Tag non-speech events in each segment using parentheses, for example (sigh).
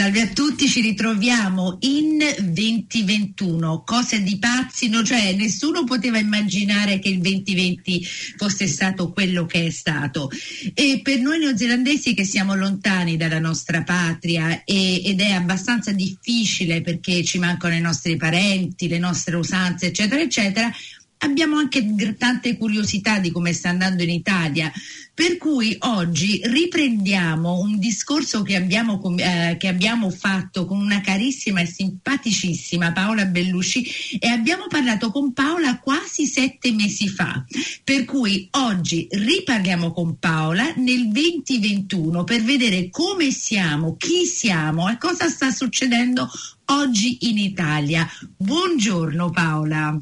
Salve a tutti, ci ritroviamo in 2021, cose di pazzi, no, cioè nessuno poteva immaginare che il 2020 fosse stato quello che è stato. E per noi neozelandesi che siamo lontani dalla nostra patria e, ed è abbastanza difficile perché ci mancano i nostri parenti, le nostre usanze, eccetera, eccetera, abbiamo anche tante curiosità di come sta andando in Italia, per cui oggi riprendiamo un discorso che abbiamo, eh, che abbiamo, fatto con una carissima e simpaticissima Paola Bellusci e abbiamo parlato con Paola quasi sette mesi fa. Per cui oggi riparliamo con Paola nel 2021 per vedere come siamo, chi siamo e cosa sta succedendo oggi in Italia. Buongiorno Paola.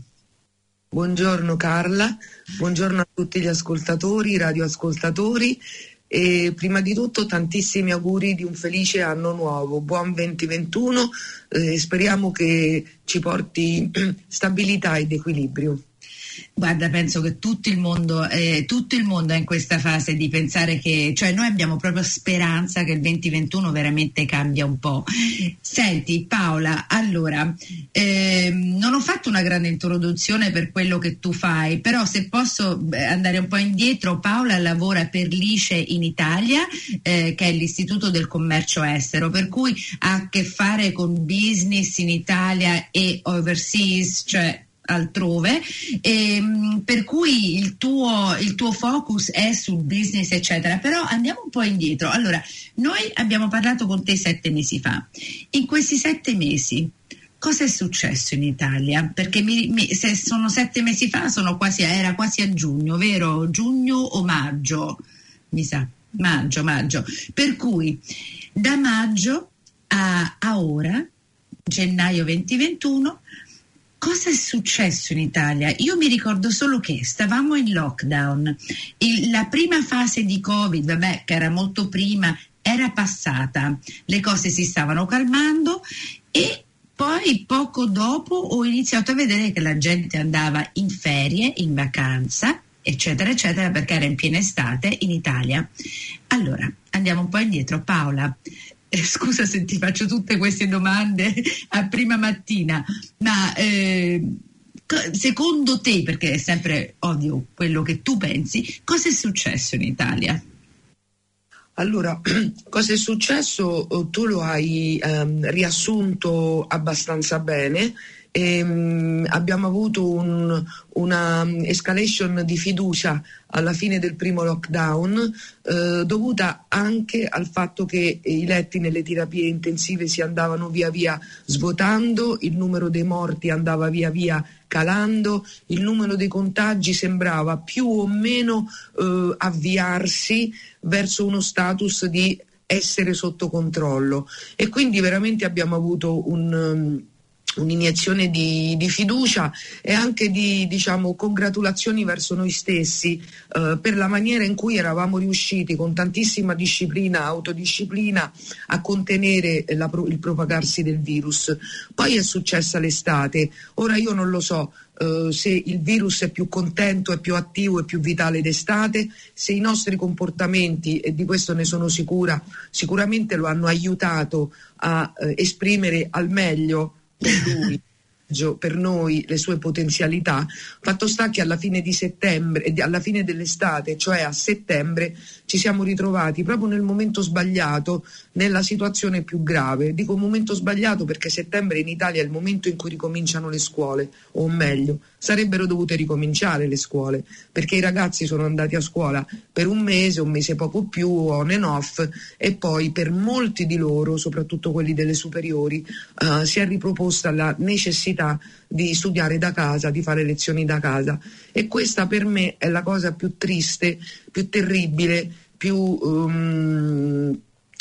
Buongiorno Carla, buongiorno a tutti gli ascoltatori, radioascoltatori e prima di tutto tantissimi auguri di un felice anno nuovo, buon 2021 e eh, speriamo che ci porti (clears throat) stabilità ed equilibrio. Guarda, penso che tutto il, mondo, eh, tutto il mondo è in questa fase di pensare che, cioè noi abbiamo proprio speranza che il 2021 veramente cambia un po'. Senti Paola, allora, eh, non ho fatto una grande introduzione per quello che tu fai, però se posso andare un po' indietro, Paola lavora per l'ICE in Italia, eh, che è l'Istituto del Commercio Estero, per cui ha a che fare con business in Italia e overseas, cioè altrove, ehm, per cui il tuo, il tuo focus è sul business, eccetera. Però andiamo un po' indietro. Allora, noi abbiamo parlato con te sette mesi fa. In questi sette mesi, cosa è successo in Italia? Perché mi, mi, se sono sette mesi fa, quasi, era quasi a giugno, vero? Giugno o maggio? Mi sa, maggio, maggio. Per cui da maggio a, a ora, gennaio 2021, Cosa è successo in Italia? Io mi ricordo solo che stavamo in lockdown. Il, la prima fase di Covid, vabbè, che era molto prima, era passata. Le cose si stavano calmando e poi poco dopo ho iniziato a vedere che la gente andava in ferie, in vacanza, eccetera, eccetera, perché era in piena estate in Italia. Allora, andiamo un po' indietro. Paola, eh, scusa se ti faccio tutte queste domande a prima mattina, ma eh, secondo te, perché è sempre ovvio quello che tu pensi, cosa è successo in Italia? Allora, (clears throat) cosa è successo? Oh, tu lo hai ehm, riassunto abbastanza bene e, um, abbiamo avuto un, una escalation di fiducia alla fine del primo lockdown eh, dovuta anche al fatto che i letti nelle terapie intensive si andavano via via svuotando, il numero dei morti andava via via calando, il numero dei contagi sembrava più o meno eh, avviarsi verso uno status di essere sotto controllo. E quindi veramente abbiamo avuto un um, un'iniezione di, di, fiducia e anche di diciamo, congratulazioni verso noi stessi eh, per la maniera in cui eravamo riusciti con tantissima disciplina, autodisciplina a contenere la, il propagarsi del virus. Poi è successa l'estate, ora io non lo so. Uh, se il virus è più contento, è più attivo, è più vitale d'estate, se i nostri comportamenti, e di questo ne sono sicura, sicuramente lo hanno aiutato a uh, esprimere al meglio per lui per noi le sue potenzialità, fatto sta che alla fine di settembre, alla fine dell'estate, cioè a settembre, ci siamo ritrovati proprio nel momento sbagliato, nella situazione più grave. Dico momento sbagliato perché settembre in Italia è il momento in cui ricominciano le scuole, o meglio, sarebbero dovute ricominciare le scuole, perché i ragazzi sono andati a scuola per un mese, un mese poco più, on and off, e poi per molti di loro, soprattutto quelli delle superiori, uh, si è riproposta la necessità di studiare da casa, di fare lezioni da casa. E questa per me è la cosa più triste, più terribile, più... Um,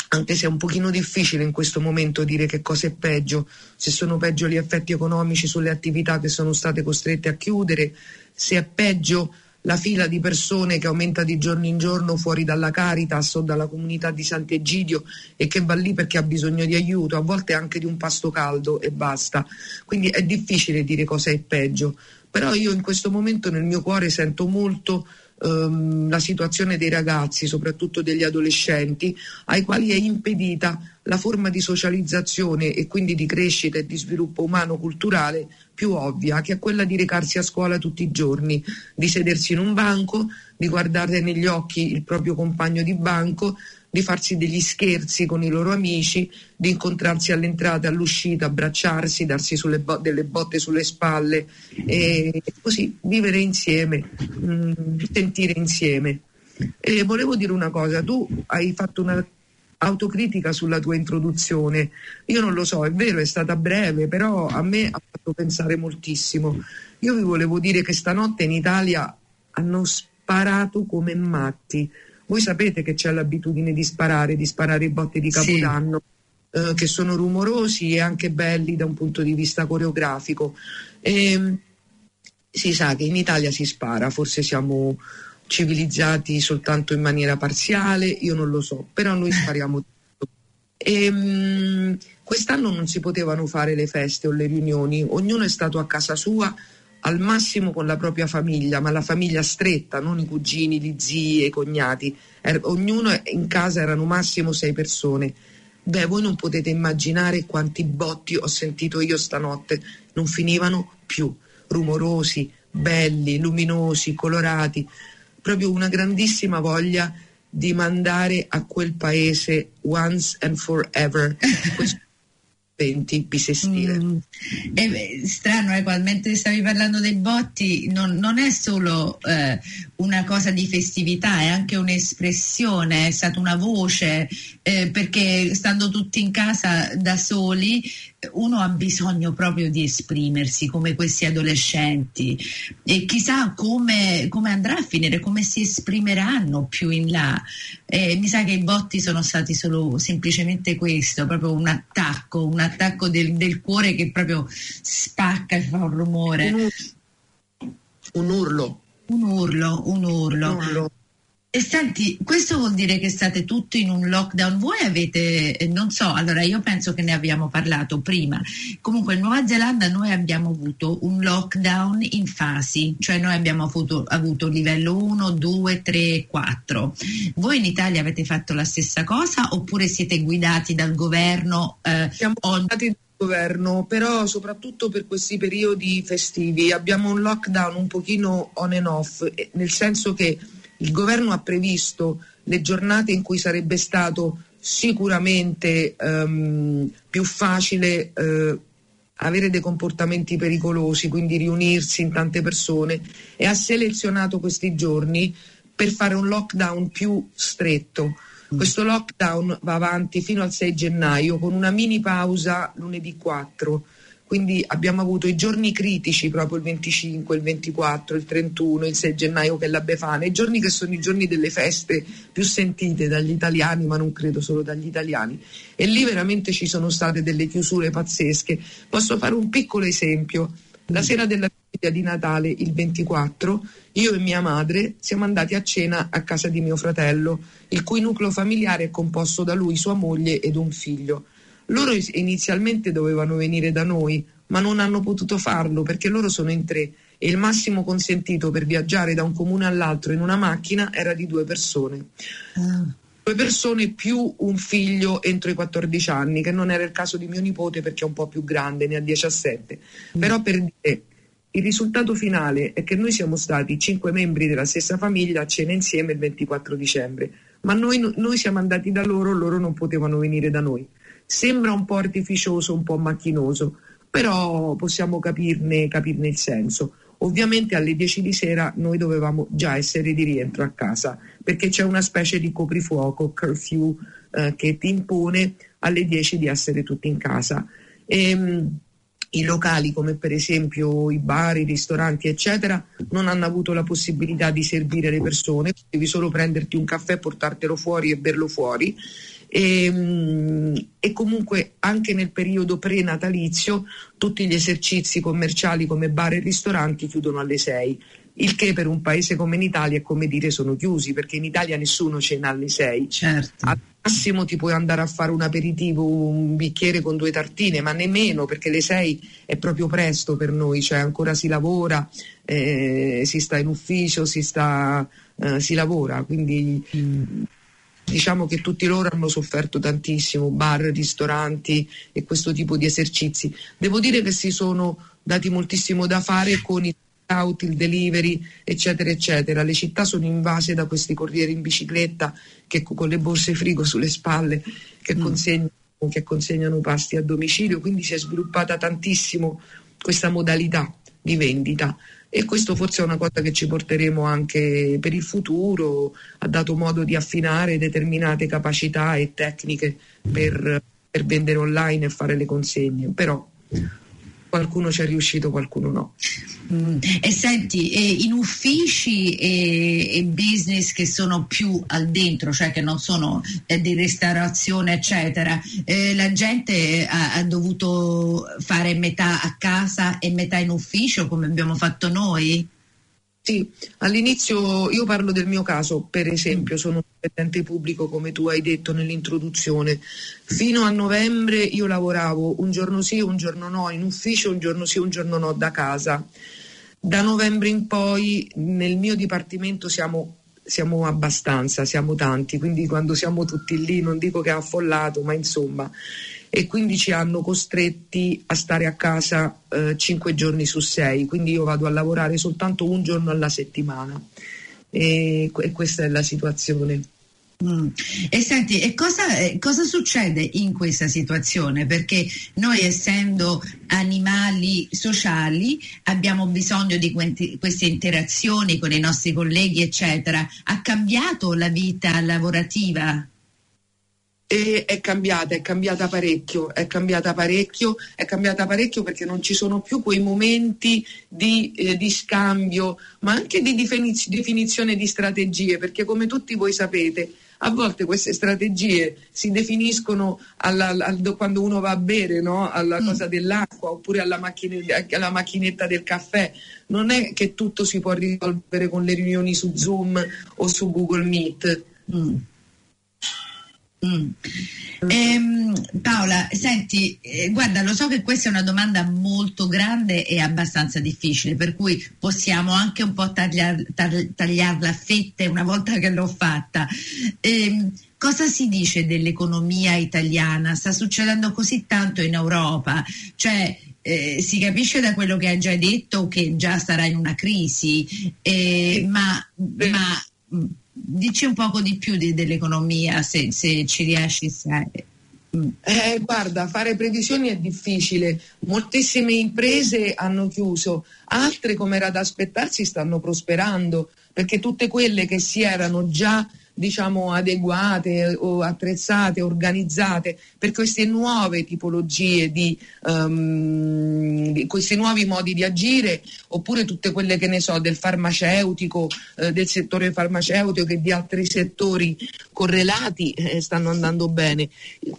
anche se è un pochino difficile in questo momento dire che cosa è peggio, se sono peggio gli effetti economici sulle attività che sono state costrette a chiudere, se è peggio la fila di persone che aumenta di giorno in giorno fuori dalla Caritas o dalla comunità di Sant'Egidio e che va lì perché ha bisogno di aiuto, a volte anche di un pasto caldo e basta. Quindi è difficile dire cosa è peggio, però io in questo momento nel mio cuore sento molto ehm, la situazione dei ragazzi, soprattutto degli adolescenti, ai quali è impedita la forma di socializzazione e quindi di crescita e di sviluppo umano-culturale più ovvia, che è quella di recarsi a scuola tutti i giorni, di sedersi in un banco, di guardare negli occhi il proprio compagno di banco, di farsi degli scherzi con i loro amici, di incontrarsi all'entrata e all'uscita, abbracciarsi, darsi bo- delle botte sulle spalle e così vivere insieme, mh, mm, sentire insieme. E volevo dire una cosa, tu hai fatto una autocritica sulla tua introduzione. Io non lo so, è vero, è stata breve, però a me ha fatto pensare moltissimo. Io vi volevo dire che stanotte in Italia hanno sparato come matti voi sapete che c'è l'abitudine di sparare, di sparare i botti di Capodanno, sì. eh, che sono rumorosi e anche belli da un punto di vista coreografico. E, ehm, si sa che in Italia si spara, forse siamo civilizzati soltanto in maniera parziale, io non lo so, però noi (laughs) spariamo tutto. E, um, quest'anno non si potevano fare le feste o le riunioni, ognuno è stato a casa sua al massimo con la propria famiglia, ma la famiglia stretta, non i cugini, gli zii i cognati. Er- ognuno in casa erano massimo sei persone. Beh, voi non potete immaginare quanti botti ho sentito io stanotte, non finivano più, rumorosi, belli, luminosi, colorati, proprio una grandissima voglia di mandare a quel paese once and forever questo (laughs) 20 bisestile. Mm. È strano, eh, mentre stavi parlando dei botti, non, non è solo eh, una cosa di festività, è anche un'espressione, è stata una voce, eh, perché stando tutti in casa da soli uno ha bisogno proprio di esprimersi come questi adolescenti e chissà come, come andrà a finire, come si esprimeranno più in là. Eh, mi sa che i botti sono stati solo semplicemente questo, proprio un attacco, un attacco del, del cuore che proprio spacca e fa un rumore. Un, un urlo. Un urlo, un urlo. Un urlo. E senti, questo vuol dire che state tutti in un lockdown. Voi avete, eh, non so, allora io penso che ne abbiamo parlato prima. Comunque in Nuova Zelanda noi abbiamo avuto un lockdown in fasi, cioè noi abbiamo avuto, avuto livello 1, 2, 3, 4. Voi in Italia avete fatto la stessa cosa oppure siete guidati dal governo? Eh, Siamo guidati dal governo, però soprattutto per questi periodi festivi abbiamo un lockdown un pochino on and off, nel senso che il governo ha previsto le giornate in cui sarebbe stato sicuramente um, più facile uh, avere dei comportamenti pericolosi, quindi riunirsi in tante persone e ha selezionato questi giorni per fare un lockdown più stretto. Mm. Questo lockdown va avanti fino al 6 gennaio con una mini pausa lunedì 4 quindi abbiamo avuto i giorni critici proprio il 25, il 24, il 31, il 6 gennaio che è la Befana, i giorni che sono i giorni delle feste più sentite dagli italiani, ma non credo solo dagli italiani. E lì veramente ci sono state delle chiusure pazzesche. Posso fare un piccolo esempio. La sera della vigilia di Natale, il 24, io e mia madre siamo andati a cena a casa di mio fratello, il cui nucleo familiare è composto da lui, sua moglie ed un figlio. Loro inizialmente dovevano venire da noi, ma non hanno potuto farlo perché loro sono in tre e il massimo consentito per viaggiare da un comune all'altro in una macchina era di due persone. Ah. Due persone più un figlio entro i 14 anni, che non era il caso di mio nipote perché è un po' più grande, ne ha 17. Mm. Però per dire, il risultato finale è che noi siamo stati cinque membri della stessa famiglia a cena insieme il 24 dicembre, ma noi, noi siamo andati da loro, loro non potevano venire da noi. Sembra un po' artificioso, un po' macchinoso, però possiamo capirne, capirne il senso. Ovviamente alle 10 di sera noi dovevamo già essere di rientro a casa perché c'è una specie di coprifuoco, curfew, eh, che ti impone alle 10 di essere tutti in casa. E, ehm, i locali come per esempio i bar, i ristoranti eccetera non hanno avuto la possibilità di servire le persone, devi solo prenderti un caffè, portartelo fuori e berlo fuori e, ehm, e, comunque anche nel periodo pre-natalizio tutti gli esercizi commerciali come bar e ristoranti chiudono alle 6. il che per un paese come l'Italia è come dire sono chiusi, perché in Italia nessuno cena alle 6. Certo. Al massimo ti puoi andare a fare un aperitivo, un bicchiere con due tartine, ma nemmeno perché le 6 è proprio presto per noi, cioè ancora si lavora, eh, si sta in ufficio, si, sta, eh, si lavora, quindi mm. Diciamo che tutti loro hanno sofferto tantissimo, bar, ristoranti e questo tipo di esercizi. Devo dire che si sono dati moltissimo da fare con i out, il delivery, eccetera, eccetera. Le città sono invase da questi corrieri in bicicletta che con le borse frigo sulle spalle che, mm. consegnano, che consegnano pasti a domicilio, quindi si è sviluppata tantissimo questa modalità di vendita e questo forse è una cosa che ci porteremo anche per il futuro, ha dato modo di affinare determinate capacità e tecniche per, per vendere online e fare le consegne, però qualcuno ci è riuscito, qualcuno no. Mm. E senti, in uffici e, business che sono più al dentro, cioè che non sono eh, di restaurazione, eccetera, eh, la gente ha, dovuto fare metà a casa e metà in ufficio come abbiamo fatto noi? Sì, all'inizio io parlo del mio caso, per esempio, mm. sono dipendente pubblico come tu hai detto nell'introduzione. Fino a novembre io lavoravo un giorno sì, un giorno no, in ufficio, un giorno sì, un giorno no da casa. Da novembre in poi nel mio dipartimento siamo, siamo abbastanza, siamo tanti, quindi quando siamo tutti lì non dico che è affollato, ma insomma e quindi ci hanno costretti a stare a casa eh, 5 giorni su 6, quindi io vado a lavorare soltanto un giorno alla settimana e, e questa è la situazione. Mm. E senti, e cosa, eh, cosa, succede in questa situazione? Perché noi essendo animali sociali abbiamo bisogno di queste interazioni con i nostri colleghi, eccetera. Ha cambiato la vita lavorativa? E è cambiata, è cambiata parecchio, è cambiata parecchio, è cambiata parecchio perché non ci sono più quei momenti di, eh, di scambio, ma anche di definiz- definizione di strategie, perché come tutti voi sapete, a volte queste strategie si definiscono alla, alla, quando uno va a bere, no? alla mm. cosa dell'acqua oppure alla, macchine, alla, macchinetta del caffè. Non è che tutto si può risolvere con le riunioni su Zoom o su Google Meet. Mm. Mm. Ehm, Paola, senti, eh, guarda, lo so che questa è una domanda molto grande e abbastanza difficile, per cui possiamo anche un po' tagliar, tagli, tagliarla a fette una volta che l'ho fatta. Ehm, cosa si dice dell'economia italiana? Sta succedendo così tanto in Europa, cioè eh, si capisce da quello che hai già detto che già sarà in una crisi, eh, ma, ma mm, dici un poco di più di, dell'economia se, se, ci riesci. Se... Eh, guarda, fare previsioni è difficile. Moltissime imprese hanno chiuso, altre, come era da aspettarsi, stanno prosperando perché tutte quelle che si erano già diciamo, adeguate o attrezzate, organizzate per queste nuove tipologie di, um, questi nuovi modi di agire, oppure tutte quelle che ne so del farmaceutico, eh, del settore farmaceutico e di altri settori correlati eh, stanno andando bene.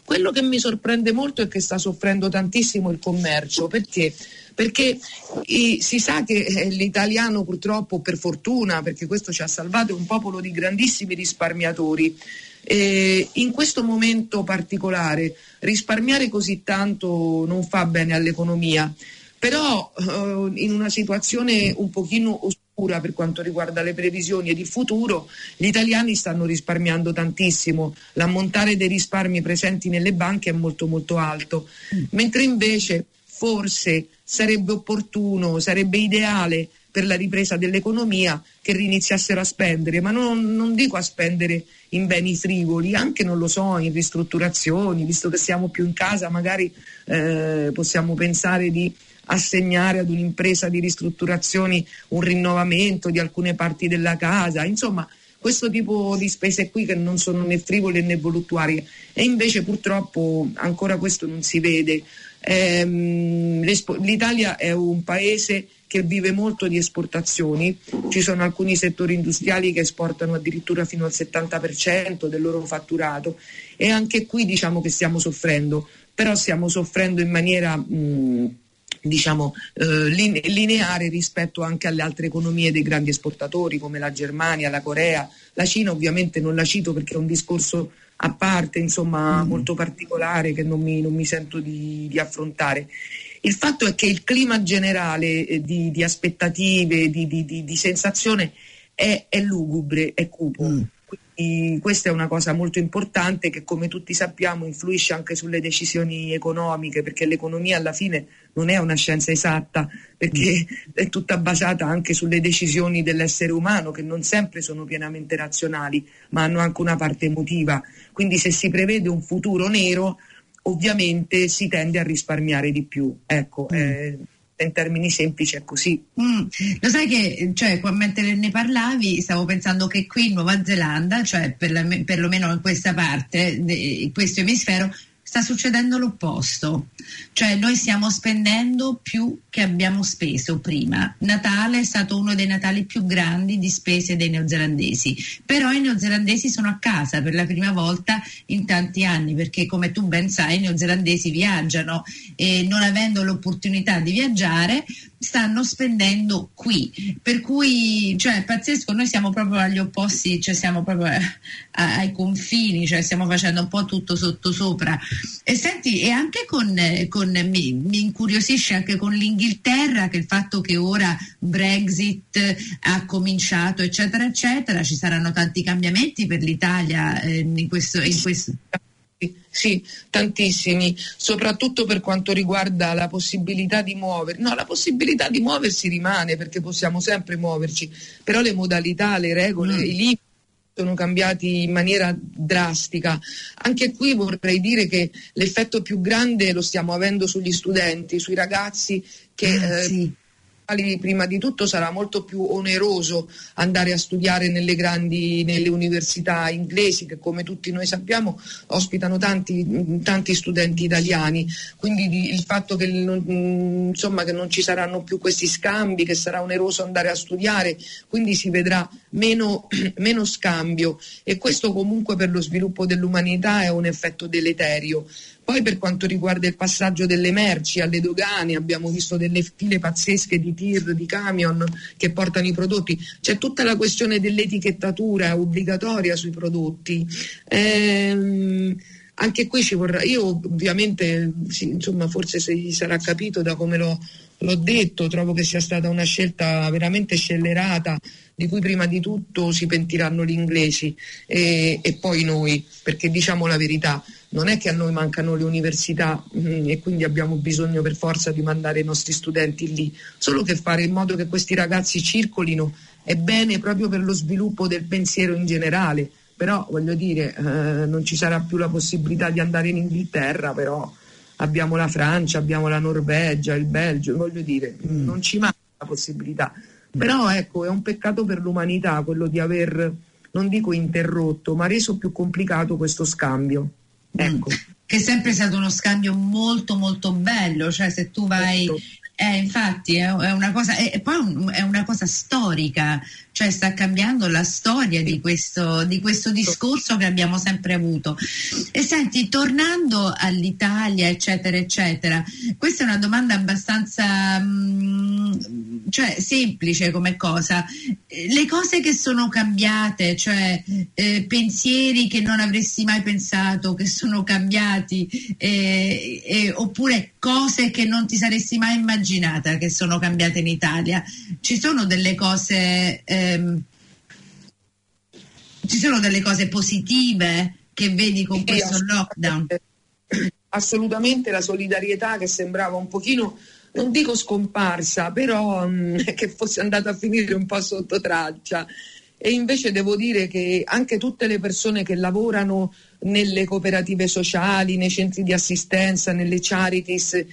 Quello che mi sorprende molto è che sta soffrendo tantissimo il commercio perché perché eh, si sa che eh, l'italiano purtroppo, per fortuna, perché questo ci ha salvato, è un popolo di grandissimi risparmiatori. Eh, in questo momento particolare risparmiare così tanto non fa bene all'economia, però eh, in una situazione un pochino oscura per quanto riguarda le previsioni ed il futuro, gli italiani stanno risparmiando tantissimo, l'ammontare dei risparmi presenti nelle banche è molto molto alto, mentre invece forse sarebbe opportuno, sarebbe ideale per la ripresa dell'economia che riniziassero a spendere, ma non, non, dico a spendere in beni frivoli, anche non lo so, in ristrutturazioni, visto che siamo più in casa, magari eh, possiamo pensare di assegnare ad un'impresa di ristrutturazioni un rinnovamento di alcune parti della casa, insomma questo tipo di spese qui che non sono né frivole né voluttuarie e invece purtroppo ancora questo non si vede. Ehm, L'Italia è un paese che vive molto di esportazioni, ci sono alcuni settori industriali che esportano addirittura fino al 70% del loro fatturato. E anche qui diciamo che stiamo soffrendo, però stiamo soffrendo in maniera mh, diciamo, eh, lineare rispetto anche alle altre economie dei grandi esportatori come la Germania, la Corea, la Cina ovviamente non la cito perché è un discorso a parte, insomma, mm. molto particolare che non mi, non mi sento di, di, affrontare. Il fatto è che il clima generale eh, di, di, aspettative, di, di sensazione è, è, lugubre, è cupo. Mm. Quindi questa è una cosa molto importante che come tutti sappiamo influisce anche sulle decisioni economiche perché l'economia alla fine non è una scienza esatta perché è tutta basata anche sulle decisioni dell'essere umano che non sempre sono pienamente razionali ma hanno anche una parte emotiva. Quindi se si prevede un futuro nero ovviamente si tende a risparmiare di più. Ecco, mm. eh, in termini semplici è così. Mm. Lo sai che cioè, mentre ne parlavi stavo pensando che qui in Nuova Zelanda, cioè per la, perlomeno in questa parte, in questo emisfero, sta succedendo l'opposto, cioè noi stiamo spendendo più che abbiamo speso prima. Natale è stato uno dei Natali più grandi di spese dei neozelandesi, però i neozelandesi sono a casa per la prima volta in tanti anni perché come tu ben sai i neozelandesi viaggiano e non avendo l'opportunità di viaggiare stanno spendendo qui. Per cui, cioè, pazzesco, noi siamo proprio agli opposti, cioè siamo proprio a, a, ai confini, cioè stiamo facendo un po' tutto sottosopra. E senti, e anche con, con mi, mi, incuriosisce anche con l'Inghilterra che il fatto che ora Brexit ha cominciato, eccetera, eccetera, ci saranno tanti cambiamenti per l'Italia eh, in questo. In questo sì, tantissimi, soprattutto per quanto riguarda la possibilità di muoversi. No, la possibilità di muoversi rimane perché possiamo sempre muoverci, però le modalità, le regole, mm. i limiti sono cambiati in maniera drastica. Anche qui vorrei dire che l'effetto più grande lo stiamo avendo sugli studenti, sui ragazzi che... Ah, eh, sì prima di tutto sarà molto più oneroso andare a studiare nelle grandi nelle università inglesi che come tutti noi sappiamo ospitano tanti, tanti studenti italiani. Quindi il fatto che, insomma, che non ci saranno più questi scambi che sarà oneroso andare a studiare quindi si vedrà meno, (clears throat) meno scambio. E questo comunque per lo sviluppo dell'umanità è un effetto deleterio poi per quanto riguarda il passaggio delle merci alle dogane abbiamo visto delle file pazzesche di tir, di camion che portano i prodotti. C'è tutta la questione dell'etichettatura obbligatoria sui prodotti. Ehm, anche qui ci vorrà, io ovviamente, sì, insomma, forse se sarà capito da come l'ho, l'ho detto, trovo che sia stata una scelta veramente scellerata di cui prima di tutto si pentiranno gli inglesi e, e poi noi, perché diciamo la verità, non è che a noi mancano le università mh, mm, e quindi abbiamo bisogno per forza di mandare i nostri studenti lì, solo che fare in modo che questi ragazzi circolino è bene proprio per lo sviluppo del pensiero in generale, però voglio dire eh, non ci sarà più la possibilità di andare in Inghilterra, però abbiamo la Francia, abbiamo la Norvegia, il Belgio, voglio dire, mm. non ci manca la possibilità. Però ecco, è un peccato per l'umanità quello di aver, non dico interrotto, ma reso più complicato questo scambio. Ecco. Che è sempre stato uno scambio molto molto bello, cioè se tu vai... Certo. Eh, infatti è, una cosa, poi è una cosa storica, cioè sta cambiando la storia di questo, di questo discorso che abbiamo sempre avuto. E senti, tornando all'Italia, eccetera, eccetera, questa è una domanda abbastanza mh, mm, cioè, semplice come cosa. Le cose che sono cambiate, cioè eh, pensieri che non avresti mai pensato che sono cambiati, eh, eh, oppure cose che non ti saresti mai immaginata che sono cambiate in Italia. Ci sono delle cose eh, ehm, ci sono delle cose positive che vedi con questo lockdown? Assolutamente la solidarietà che sembrava un pochino, non dico scomparsa, però um, (laughs) che fosse andata a finire un po' sotto traccia. E invece devo dire che anche tutte le persone che lavorano nelle cooperative sociali, nei centri di assistenza, nelle charities, eh,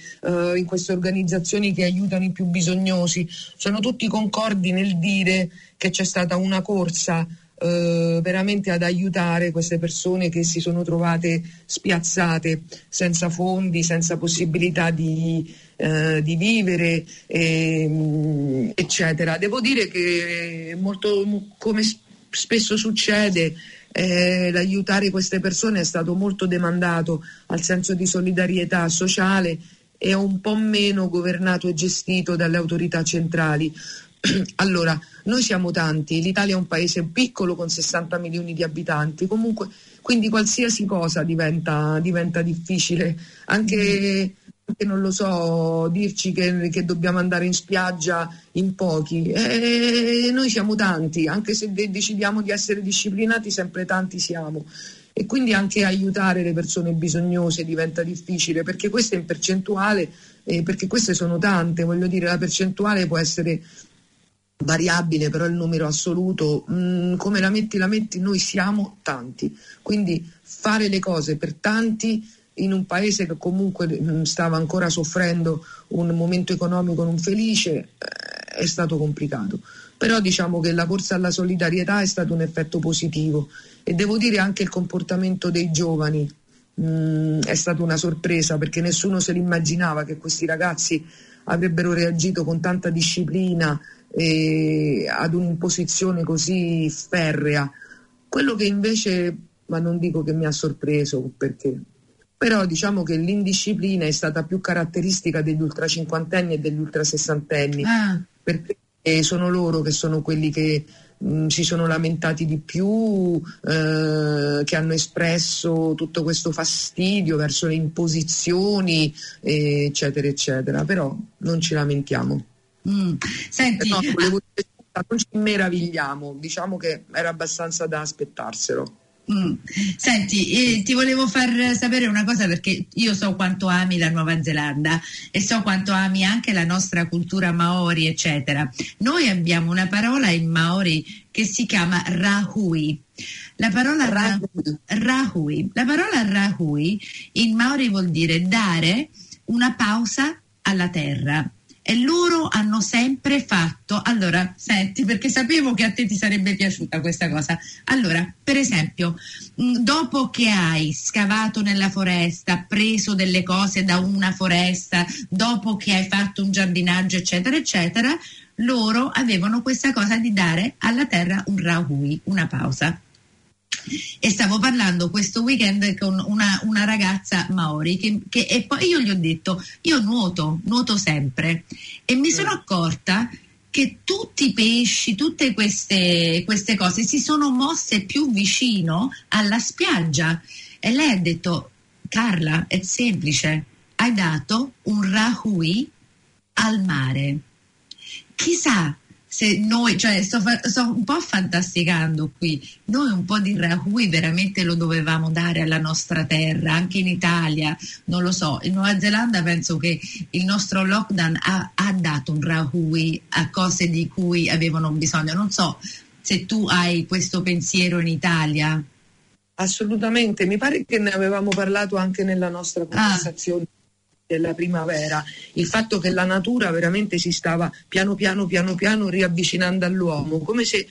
in queste organizzazioni che aiutano i più bisognosi, sono tutti concordi nel dire che c'è stata una corsa eh, veramente ad aiutare queste persone che si sono trovate spiazzate senza fondi, senza possibilità di, eh, di vivere, eh, eccetera. Devo dire che molto, come spesso succede, eh, l'aiutare queste persone è stato molto demandato al senso di solidarietà sociale e un po' meno governato e gestito dalle autorità centrali. (clears throat) Allora, noi siamo tanti, l'Italia è un paese piccolo con 60 milioni di abitanti, comunque, quindi qualsiasi cosa diventa, diventa difficile, anche, anche, non lo so, dirci che, che, dobbiamo andare in spiaggia in pochi. E noi siamo tanti, anche se decidiamo di essere disciplinati, sempre tanti siamo e quindi anche aiutare le persone bisognose diventa difficile perché questa è in percentuale, eh, perché queste sono tante, voglio dire la percentuale può essere variabile, però il numero assoluto, mh, mm, come la metti, la metti, noi siamo tanti, quindi fare le cose per tanti in un paese che comunque mh, mm, stava ancora soffrendo un momento economico non felice eh, è stato complicato. Però diciamo che la corsa alla solidarietà è stato un effetto positivo e devo dire anche il comportamento dei giovani mh, mm, è stata una sorpresa perché nessuno se l'immaginava che questi ragazzi avrebbero reagito con tanta disciplina eh, ad un'imposizione così ferrea. Quello che invece, ma non dico che mi ha sorpreso perché, però diciamo che l'indisciplina è stata più caratteristica degli ultracinquantenni e degli ultrasessantenni, ah. perché sono loro che sono quelli che mh, mm, si sono lamentati di più, eh, che hanno espresso tutto questo fastidio verso le imposizioni, eccetera, eccetera. Però non ci lamentiamo. Mm. Senti, no, volevo dire, non ci meravigliamo, diciamo che era abbastanza da aspettarselo. Mm. Senti, eh, ti volevo far sapere una cosa perché io so quanto ami la Nuova Zelanda e so quanto ami anche la nostra cultura maori, eccetera. Noi abbiamo una parola in maori che si chiama rahui. La parola rahui, rahui. La parola rahui in maori vuol dire dare una pausa alla terra e loro hanno sempre fatto, allora senti perché sapevo che a te ti sarebbe piaciuta questa cosa, allora per esempio mm, dopo che hai scavato nella foresta, preso delle cose da una foresta, dopo che hai fatto un giardinaggio eccetera eccetera, loro avevano questa cosa di dare alla terra un rahui, una pausa e stavo parlando questo weekend con una, una ragazza maori che, che, e poi io gli ho detto io nuoto, nuoto sempre. E mi sono accorta che tutti i pesci, tutte queste, queste cose si sono mosse più vicino alla spiaggia. E lei ha detto Carla è semplice, hai dato un rahui al mare. Chissà se noi, cioè sto, sto, un po' fantasticando qui, noi un po' di Rahui veramente lo dovevamo dare alla nostra terra, anche in Italia, non lo so, in Nuova Zelanda penso che il nostro lockdown ha, ha dato un Rahui a cose di cui avevano bisogno, non so se tu hai questo pensiero in Italia. Assolutamente, mi pare che ne avevamo parlato anche nella nostra ah. conversazione. Ah della primavera, il fatto che la natura veramente si stava piano piano piano piano riavvicinando all'uomo, come se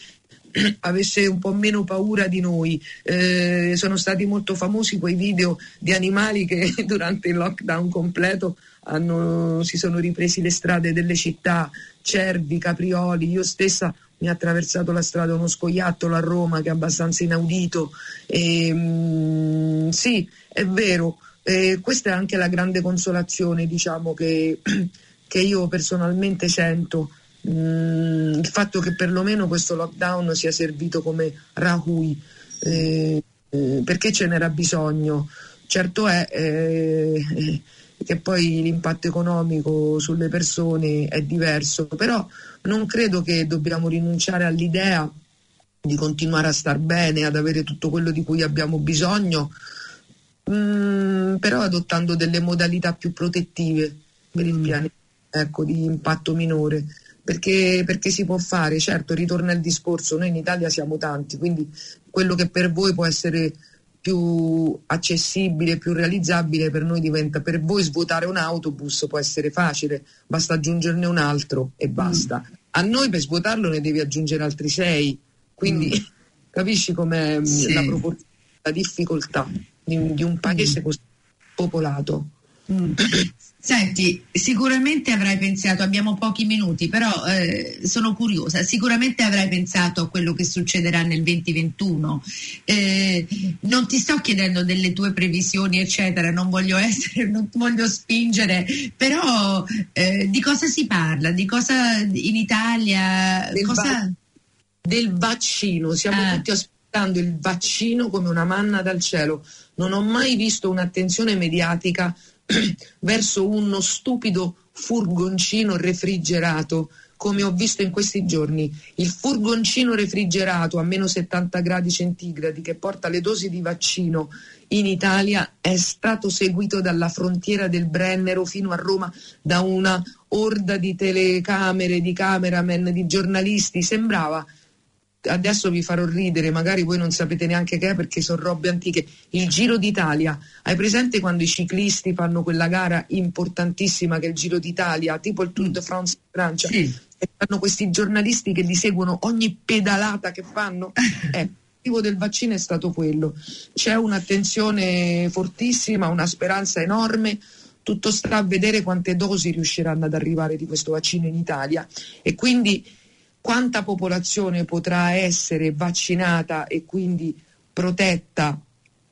(clears throat) avesse un po' meno paura di noi. Eh, sono stati molto famosi quei video di animali che (laughs) durante il lockdown completo hanno, si sono ripresi le strade delle città, cervi, caprioli. Io stessa mi ha attraversato la strada uno scoiattolo a Roma che è abbastanza inaudito. E, mh, mm, sì, è vero eh, questa è anche la grande consolazione diciamo, che, (clears throat) che io personalmente sento, mm, il fatto che perlomeno questo lockdown sia servito come Rahui, eh, eh, perché ce n'era bisogno. Certo è eh, che poi l'impatto economico sulle persone è diverso, però non credo che dobbiamo rinunciare all'idea di continuare a star bene, ad avere tutto quello di cui abbiamo bisogno, mm, però adottando delle modalità più protettive per il mm. pianeta, ecco, di impatto minore. Perché, perché, si può fare, certo, ritorna il discorso, noi in Italia siamo tanti, quindi quello che per voi può essere più accessibile, più realizzabile, per noi diventa, per voi svuotare un autobus può essere facile, basta aggiungerne un altro e basta. Mm. A noi per svuotarlo ne devi aggiungere altri sei, quindi mm. (laughs) capisci com'è sì. la la difficoltà di, di un paese così popolato. Mm. Senti, sicuramente avrai pensato, abbiamo pochi minuti, però eh, sono curiosa, sicuramente avrai pensato a quello che succederà nel 2021. Eh, non ti sto chiedendo delle tue previsioni, eccetera, non voglio essere, (laughs) non voglio spingere, però eh, di cosa si parla? Di cosa in Italia? Del, cosa... va- del vaccino, stiamo Ah. tutti aspettando il vaccino come una manna dal cielo. Non ho mai visto un'attenzione mediatica (clears throat) verso uno stupido furgoncino refrigerato come ho visto in questi giorni. Il furgoncino refrigerato a meno 70 gradi centigradi che porta le dosi di vaccino in Italia è stato seguito dalla frontiera del Brennero fino a Roma da una orda di telecamere, di cameraman, di giornalisti. Sembrava adesso vi farò ridere, magari voi non sapete neanche che è perché sono robe antiche. Il Giro d'Italia, hai presente quando i ciclisti fanno quella gara importantissima che è il Giro d'Italia, tipo il Tour de France in Francia? Sì. E fanno questi giornalisti che li seguono ogni pedalata che fanno? (laughs) Eh, del vaccino è stato quello. C'è un'attenzione fortissima, una speranza enorme. Tutto sta a vedere quante dosi riusciranno ad arrivare di questo vaccino in Italia e quindi quanta popolazione potrà essere vaccinata e quindi protetta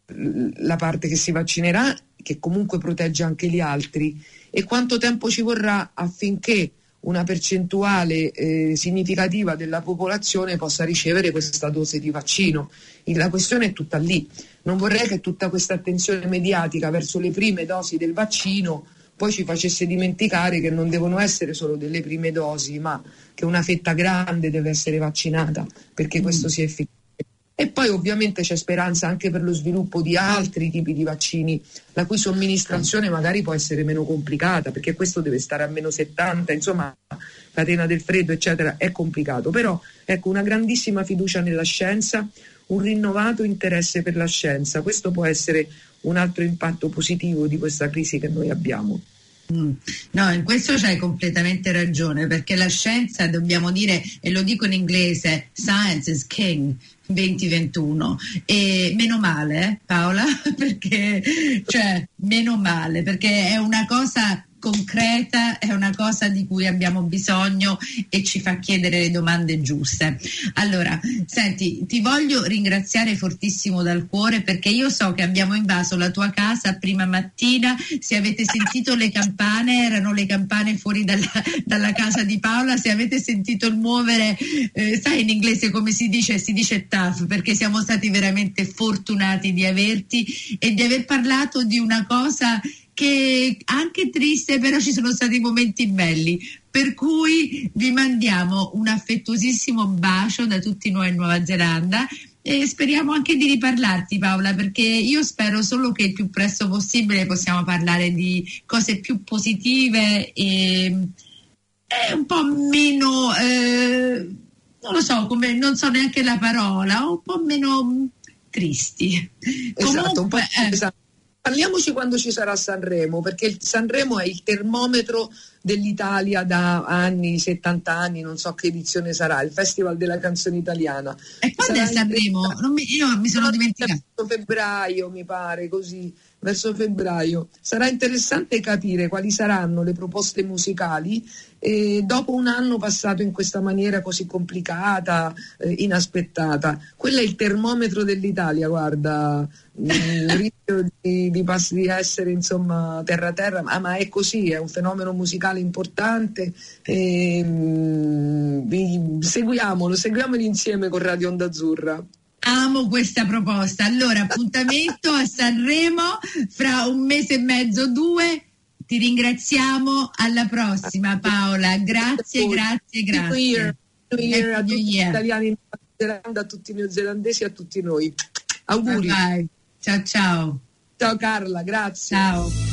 la parte che si vaccinerà, che comunque protegge anche gli altri, e quanto tempo ci vorrà affinché una percentuale eh, significativa della popolazione possa ricevere questa dose di vaccino. La questione è tutta lì. Non vorrei che tutta questa attenzione mediatica verso le prime dosi del vaccino poi ci facesse dimenticare che non devono essere solo delle prime dosi, ma che una fetta grande deve essere vaccinata perché questo sia efficace. E poi ovviamente c'è speranza anche per lo sviluppo di altri tipi di vaccini, la cui somministrazione magari può essere meno complicata, perché questo deve stare a meno 70, insomma, catena del freddo, eccetera, è complicato. Però ecco, una grandissima fiducia nella scienza, un rinnovato interesse per la scienza. Questo può essere un altro impatto positivo di questa crisi che noi abbiamo. Mm. No, in questo c'hai completamente ragione, perché la scienza, dobbiamo dire, e lo dico in inglese, science is king 2021 e meno male eh, Paola (laughs) perché cioè meno male perché è una cosa concreta, è una cosa di cui abbiamo bisogno e ci fa chiedere le domande giuste. Allora, senti, ti voglio ringraziare fortissimo dal cuore perché io so che abbiamo invaso la tua casa prima mattina, se avete sentito le campane, erano le campane fuori dalla, dalla casa di Paola, se avete sentito il muovere, eh, sai in inglese come si dice, si dice tough, perché siamo stati veramente fortunati di averti e di aver parlato di una cosa che anche triste, però ci sono stati momenti belli. Per cui vi mandiamo un affettuosissimo bacio da tutti noi in Nuova Zelanda e speriamo anche di riparlarti Paola perché io spero solo che il più presto possibile possiamo parlare di cose più positive e, e un po' meno eh, non lo so come non so neanche la parola un po' meno tristi Esatto, un po' Comunque, eh, esatto. Parliamoci quando ci sarà Sanremo, perché Sanremo è il termometro dell'Italia da anni, 70 anni, non so che edizione sarà, il Festival della canzone italiana. E quando Sarà è Sanremo? mi- io mi sono dimenticata. Febbraio, mi pare, così, verso febbraio. Sarà interessante capire quali saranno le proposte musicali eh, dopo un anno passato in questa maniera così complicata, eh, inaspettata. Quello è il termometro dell'Italia, guarda, il (laughs) rischio di, di, di essere insomma terra-terra, ma, ma è così, è un fenomeno musicale importante. E, mm, vi- seguiamolo, seguiamolo insieme con Radio Onda Azzurra. Amo questa proposta. Allora, appuntamento a Sanremo fra un mese e mezzo, due. Ti ringraziamo. Alla prossima, Paola. Grazie, grazie, grazie. New Year a tutti gli italiani in Zelanda, a tutti i neozelandesi e a tutti noi. Bye Auguri. bye. Ciao, ciao. Ciao Carla, grazie. Ciao.